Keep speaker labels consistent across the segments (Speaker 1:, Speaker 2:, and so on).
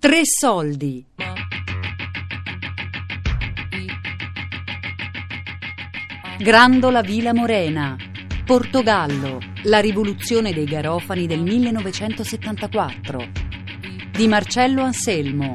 Speaker 1: Tre soldi. Grandola Vila Morena. Portogallo. La rivoluzione dei Garofani del 1974. Di Marcello Anselmo.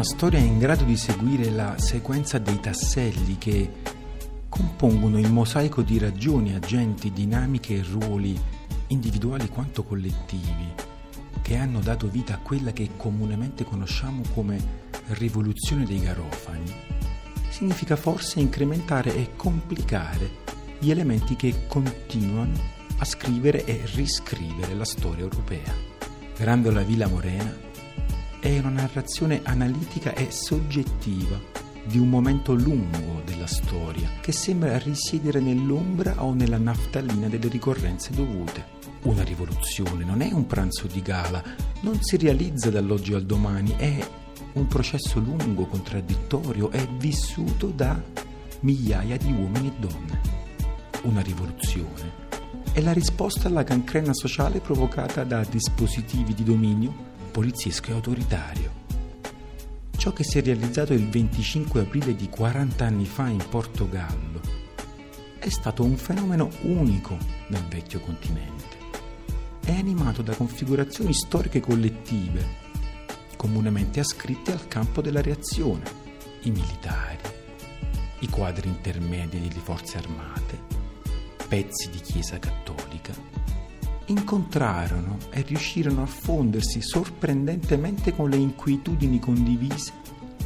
Speaker 2: Una storia in grado di seguire la sequenza dei tasselli che compongono il mosaico di ragioni, agenti, dinamiche e ruoli individuali quanto collettivi che hanno dato vita a quella che comunemente conosciamo come rivoluzione dei garofani, significa forse incrementare e complicare gli elementi che continuano a scrivere e riscrivere la storia europea. Grandola Villa Morena è una narrazione analitica e soggettiva di un momento lungo della storia che sembra risiedere nell'ombra o nella naftalina delle ricorrenze dovute. Una rivoluzione non è un pranzo di gala, non si realizza dall'oggi al domani, è un processo lungo, contraddittorio, è vissuto da migliaia di uomini e donne. Una rivoluzione è la risposta alla cancrena sociale provocata da dispositivi di dominio poliziesco e autoritario. Ciò che si è realizzato il 25 aprile di 40 anni fa in Portogallo è stato un fenomeno unico nel vecchio continente. È animato da configurazioni storiche collettive, comunemente ascritte al campo della reazione, i militari, i quadri intermedi delle forze armate, pezzi di chiesa cattolica incontrarono e riuscirono a fondersi sorprendentemente con le inquietudini condivise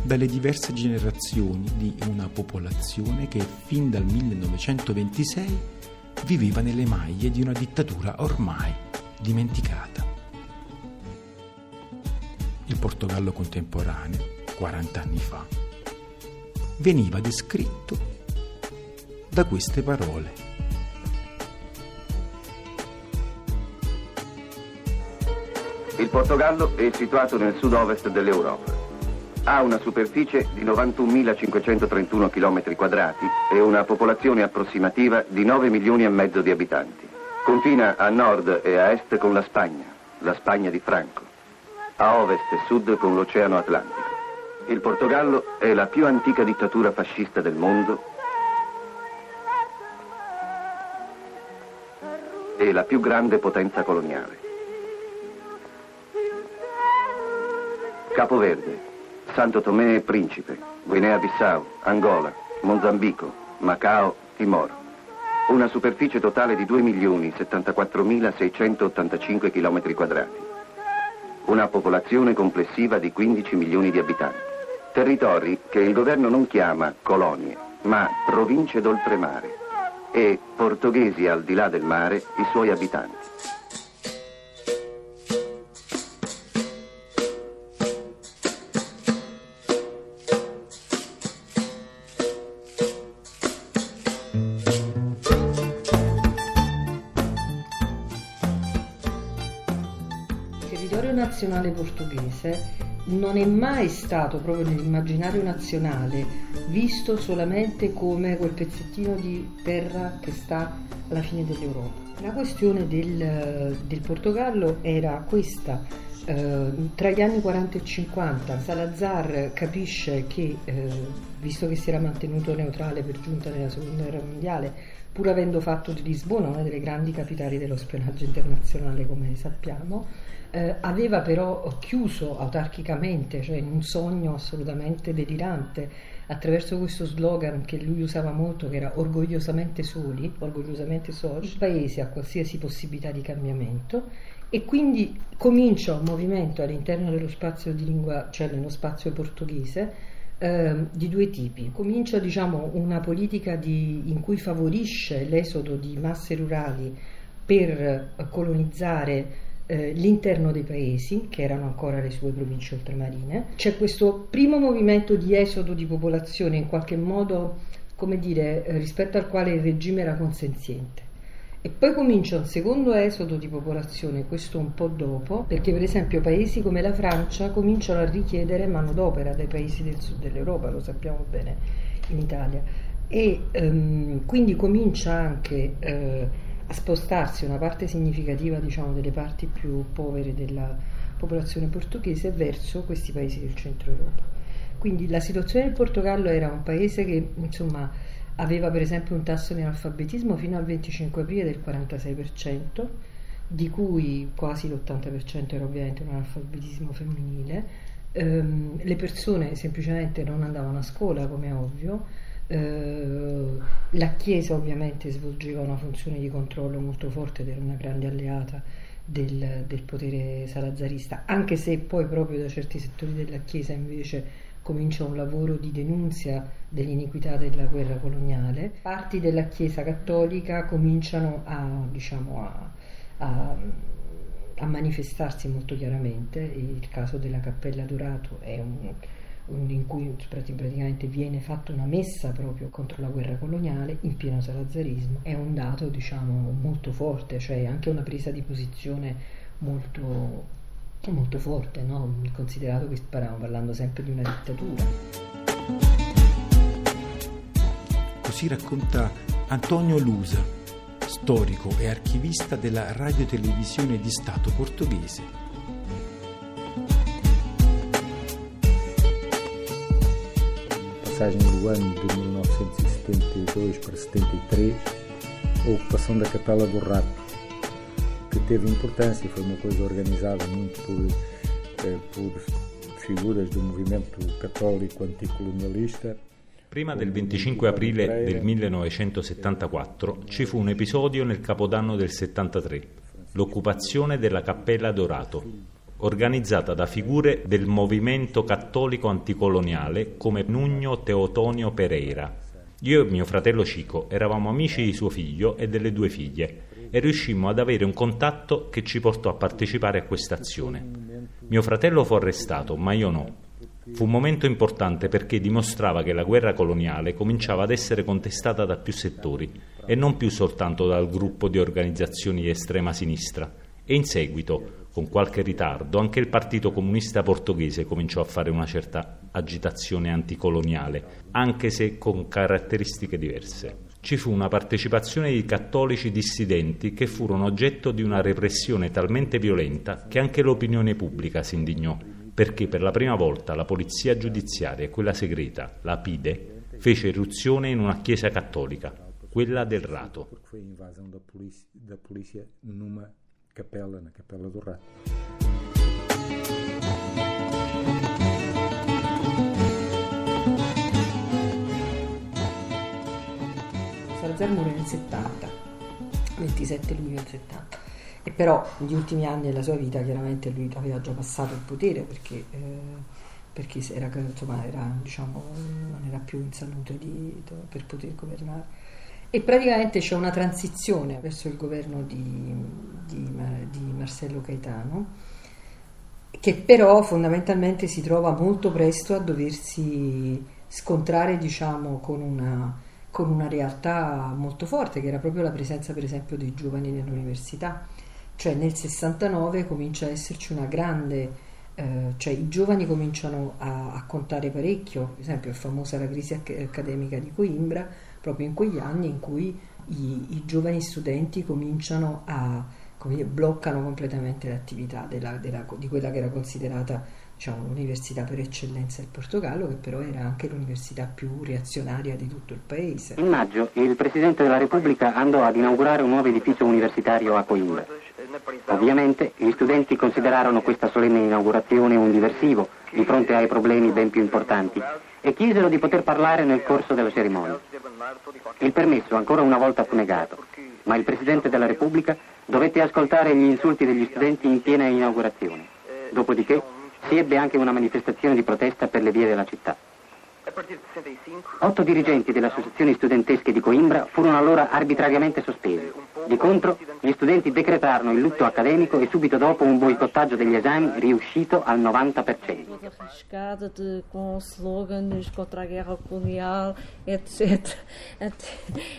Speaker 2: dalle diverse generazioni di una popolazione che fin dal 1926 viveva nelle maglie di una dittatura ormai dimenticata. Il Portogallo contemporaneo, 40 anni fa, veniva descritto da queste parole.
Speaker 3: Il Portogallo è situato nel sud-ovest dell'Europa. Ha una superficie di 91.531 km quadrati e una popolazione approssimativa di 9 milioni e mezzo di abitanti. Confina a nord e a est con la Spagna, la Spagna di Franco, a ovest e sud con l'Oceano Atlantico. Il Portogallo è la più antica dittatura fascista del mondo e la più grande potenza coloniale. Capo Verde, Santo Tomé e Principe, Guinea-Bissau, Angola, Mozambico, Macao, Timor. Una superficie totale di 2.074.685 km quadrati. Una popolazione complessiva di 15 milioni di abitanti. Territori che il governo non chiama colonie, ma province d'oltremare e portoghesi al di là del mare i suoi abitanti.
Speaker 4: Nazionale portoghese non è mai stato proprio nell'immaginario nazionale visto solamente come quel pezzettino di terra che sta alla fine dell'Europa. La questione del, del Portogallo era questa. Eh, tra gli anni 40 e 50 Salazar capisce che, eh, visto che si era mantenuto neutrale per giunta nella seconda guerra mondiale, pur avendo fatto di Lisbona una delle grandi capitali dello spionaggio internazionale, come sappiamo, eh, aveva però chiuso autarchicamente, cioè in un sogno assolutamente delirante, attraverso questo slogan che lui usava molto, che era orgogliosamente soli, orgogliosamente soli, il paese ha qualsiasi possibilità di cambiamento e quindi comincia un movimento all'interno dello spazio di lingua, cioè nello spazio portoghese, eh, di due tipi. Comincia diciamo, una politica di, in cui favorisce l'esodo di masse rurali per colonizzare eh, l'interno dei paesi, che erano ancora le sue province ultramarine. C'è questo primo movimento di esodo di popolazione, in qualche modo, come dire, eh, rispetto al quale il regime era consenziente. E poi comincia un secondo esodo di popolazione, questo un po' dopo, perché per esempio paesi come la Francia cominciano a richiedere manodopera dai paesi del sud dell'Europa, lo sappiamo bene in Italia. E ehm, quindi comincia anche eh, a spostarsi una parte significativa diciamo, delle parti più povere della popolazione portoghese verso questi paesi del centro Europa. Quindi la situazione del Portogallo era un paese che insomma aveva per esempio un tasso di analfabetismo fino al 25 aprile del 46%, di cui quasi l'80% era ovviamente un analfabetismo femminile. Ehm, le persone semplicemente non andavano a scuola, come è ovvio. Ehm, la Chiesa ovviamente svolgeva una funzione di controllo molto forte ed era una grande alleata del, del potere salazarista, anche se poi proprio da certi settori della Chiesa invece comincia un lavoro di denunzia dell'iniquità della guerra coloniale. Parti della Chiesa cattolica cominciano a, diciamo, a, a, a manifestarsi molto chiaramente. Il caso della Cappella Dorato è un, in cui praticamente viene fatta una messa proprio contro la guerra coloniale in pieno salazzarismo. È un dato diciamo, molto forte, cioè anche una presa di posizione molto molto forte, no? considerato che stavamo parlando sempre di una dittatura.
Speaker 2: Così racconta Antonio Lusa, storico e archivista della radiotelevisione di Stato portoghese.
Speaker 5: Passagem do ano de 1972 para 73, a ocupação da Capela do Rato teve importância, foi uma coisa organizada muito por, eh, por figuras do movimento cattolico anticolonialista.
Speaker 6: Prima del 25 aprile del 1974 ci fu un episodio nel Capodanno del 73, l'occupazione della Cappella Dorato, organizzata da figure del movimento cattolico anticoloniale come Nugno Teotonio Pereira. Io e mio fratello Cico eravamo amici di suo figlio e delle due figlie e riuscimmo ad avere un contatto che ci portò a partecipare a questa azione. Mio fratello fu arrestato, ma io no. Fu un momento importante perché dimostrava che la guerra coloniale cominciava ad essere contestata da più settori e non più soltanto dal gruppo di organizzazioni di estrema sinistra. E in seguito, con qualche ritardo, anche il Partito Comunista Portoghese cominciò a fare una certa agitazione anticoloniale, anche se con caratteristiche diverse ci fu una partecipazione di cattolici dissidenti che furono oggetto di una repressione talmente violenta che anche l'opinione pubblica si indignò, perché per la prima volta la polizia giudiziaria e quella segreta, la PIDE, fece irruzione in una chiesa cattolica, quella del Rato.
Speaker 5: Cappella, na.
Speaker 4: Salazar nel 70, 27 luglio del 70. E però negli ultimi anni della sua vita chiaramente lui aveva già passato il potere perché, eh, perché era, insomma, era, diciamo, non era più in salute di, per poter governare. E praticamente c'è una transizione verso il governo di, di, di Marcello Caetano, che però fondamentalmente si trova molto presto a doversi scontrare diciamo, con una con una realtà molto forte che era proprio la presenza per esempio dei giovani nell'università. Cioè nel 69 comincia a esserci una grande, eh, cioè i giovani cominciano a, a, contare parecchio, per esempio è famosa la crisi accademica di Coimbra, proprio in quegli anni in cui i, i giovani studenti cominciano a, come dire, bloccano completamente l'attività della, della, di quella che era considerata diciamo, l'università per eccellenza del Portogallo, che però era anche l'università più reazionaria di tutto il paese.
Speaker 3: In maggio il Presidente della Repubblica andò ad inaugurare un nuovo edificio universitario a Coimbra. Ovviamente gli studenti considerarono questa solenne inaugurazione un diversivo di fronte ai problemi ben più importanti e chiesero di poter parlare nel corso della cerimonia. Il permesso ancora una volta fu negato, ma il Presidente della Repubblica dovette ascoltare gli insulti degli studenti in piena inaugurazione. Dopodiché si ebbe anche una manifestazione di protesta per le vie della città.
Speaker 7: Otto dirigenti delle associazioni studentesche di Coimbra furono allora arbitrariamente sospesi. Di contro, gli studenti decretarono il lutto accademico e subito dopo un boicottaggio degli esami riuscito al 90%.
Speaker 8: arriscada de, com slogans contra a guerra colonial, etc. Até,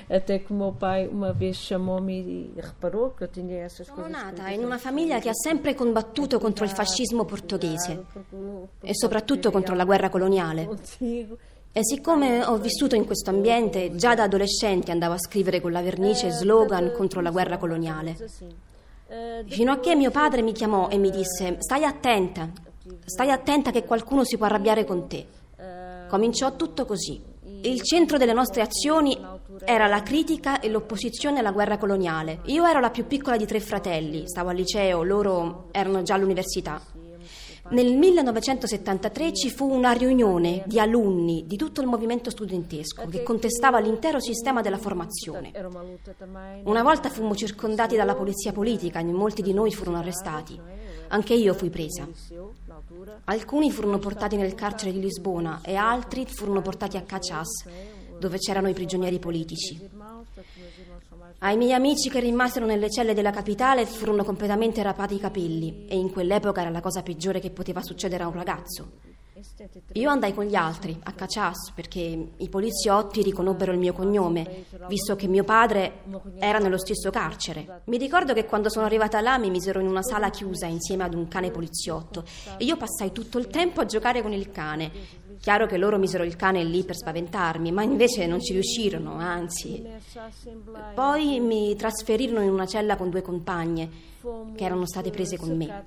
Speaker 8: até que o meu pai uma vez chamou-me e reparou que eu tinha essas
Speaker 9: Sono nata in una famiglia che ha sempre combattuto contro il fascismo portoghese e soprattutto contro la guerra coloniale. E siccome ho vissuto in questo ambiente, già da adolescente andavo a scrivere con la vernice slogan contro la guerra coloniale. Fino a che mio padre mi chiamò e mi disse: Stai attenta, stai attenta che qualcuno si può arrabbiare con te. Cominciò tutto così. Il centro delle nostre azioni era la critica e l'opposizione alla guerra coloniale. Io ero la più piccola di tre fratelli, stavo al liceo, loro erano già all'università. Nel 1973 ci fu una riunione di alunni di tutto il movimento studentesco che contestava l'intero sistema della formazione. Una volta fummo circondati dalla polizia politica e molti di noi furono arrestati. Anche io fui presa. Alcuni furono portati nel carcere di Lisbona e altri furono portati a Cachas, dove c'erano i prigionieri politici. Ai miei amici che rimasero nelle celle della capitale furono completamente rapati i capelli e in quell'epoca era la cosa peggiore che poteva succedere a un ragazzo.
Speaker 8: em 73.
Speaker 9: Io andai con gli altri a Cachas perché i poliziotti riconobbero il mio cognome, visto che mio padre era nello stesso carcere. Mi ricordo che quando sono arrivata là mi misero in una sala chiusa insieme ad un cane poliziotto e io passai tutto il tempo a giocare con il cane. Chiaro che loro misero il cane lì per spaventarmi, ma invece non ci riuscirono, anzi. Poi mi trasferirono in una cella con due compagne che erano state prese con me.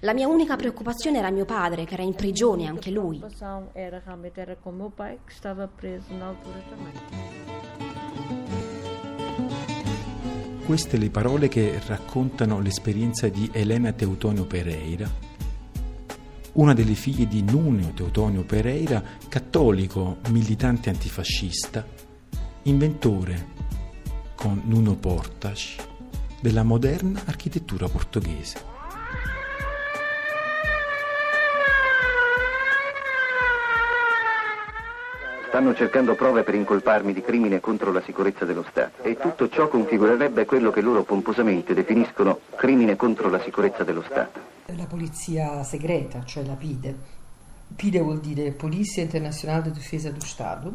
Speaker 9: La mia unica preoccupazione era mio padre, che era in prigione anche lui.
Speaker 2: Queste le parole che raccontano l'esperienza di Elena Teutonio Pereira, una delle figlie di Nuneo Teutonio Pereira, cattolico militante antifascista, inventore con Nuno Portas della moderna architettura portoghese.
Speaker 3: Stanno cercando prove per incolparmi di crimine contro la sicurezza dello Stato e tutto ciò configurerebbe quello che loro pomposamente definiscono crimine contro la sicurezza dello Stato.
Speaker 4: La polizia segreta, cioè la PIDE. PIDE vuol dire Polizia Internazionale de Difesa do Stato.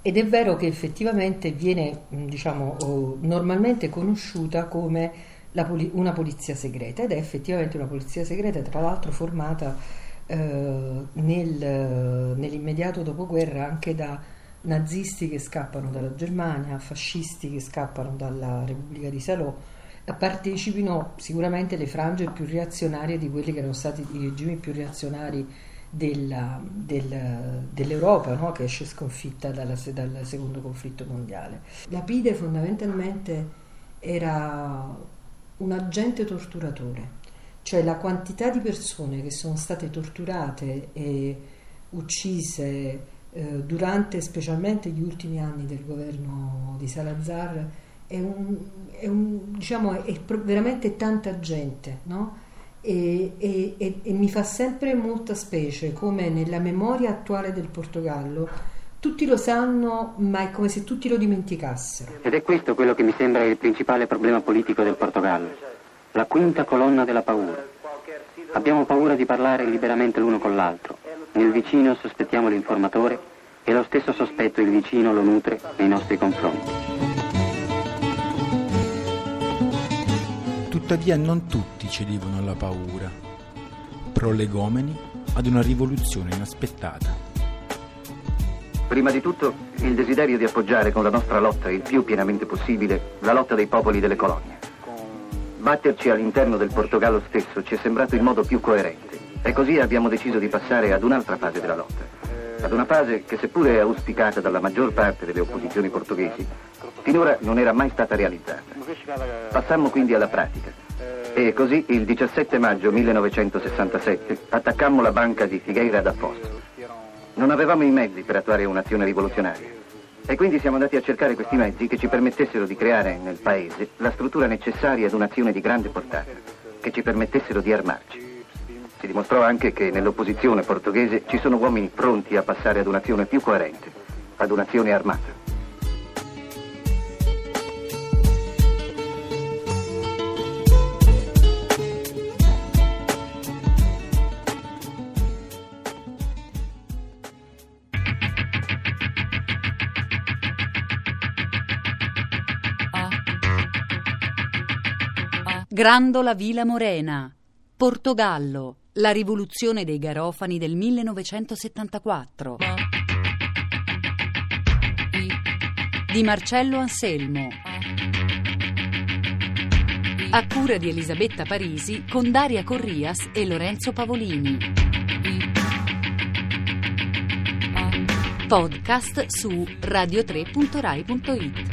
Speaker 4: Ed è vero che effettivamente viene, diciamo, oh, normalmente conosciuta come poli- una polizia segreta ed è effettivamente una polizia segreta, tra l'altro formata nel- nell'immediato dopoguerra anche da nazisti che scappano dalla Germania, fascisti che scappano dalla Repubblica di Salò partecipino sicuramente le frange più reazionarie di quelli che erano stati i regimi più reazionari della- del- dell'Europa no? che esce sconfitta dalla dal secondo conflitto mondiale. La PIDE fondamentalmente era un agente torturatore, cioè la quantità di persone che sono state torturate e uccise eh, durante specialmente gli ultimi anni del governo di Salazar è, un, è, un- diciamo, è veramente tanta gente, no? E, e- e- e mi fa sempre molta specie come nella memoria attuale del Portogallo tutti lo sanno, ma è come se tutti lo dimenticassero.
Speaker 7: Ed è questo quello che mi sembra il principale problema politico del Portogallo, la quinta colonna della paura. Abbiamo paura di parlare liberamente l'uno con l'altro. Nel vicino sospettiamo l'informatore e lo stesso sospetto il vicino lo nutre nei nostri confronti.
Speaker 2: Tuttavia non tutti cedevano alla paura, prolegomeni ad una rivoluzione inaspettata.
Speaker 3: Prima di tutto, il desiderio di appoggiare con la nostra lotta il più pienamente possibile la lotta dei popoli delle colonie. Batterci all'interno del Portogallo stesso ci è sembrato il modo più coerente e così abbiamo deciso di passare ad un'altra fase della lotta. Ad una fase che seppure auspicata dalla maggior parte delle opposizioni portoghesi, finora non era mai stata realizzata. Passammo quindi alla pratica e così il 17 maggio 1967 attaccammo la banca di Figueira da Foz. Non avevamo i mezzi per attuare un'azione rivoluzionaria e quindi siamo andati a cercare questi mezzi che ci permettessero di creare nel paese la struttura necessaria ad un'azione di grande portata, che ci permettessero di armarci. Si dimostrò anche che nell'opposizione portoghese ci sono uomini pronti a passare ad un'azione più coerente, ad un'azione armata.
Speaker 1: Grandola Vila Morena, Portogallo, la rivoluzione dei Garofani del 1974. Di Marcello Anselmo. A cura di Elisabetta Parisi con Daria Corrias e Lorenzo Pavolini. Podcast su radio3.rai.it.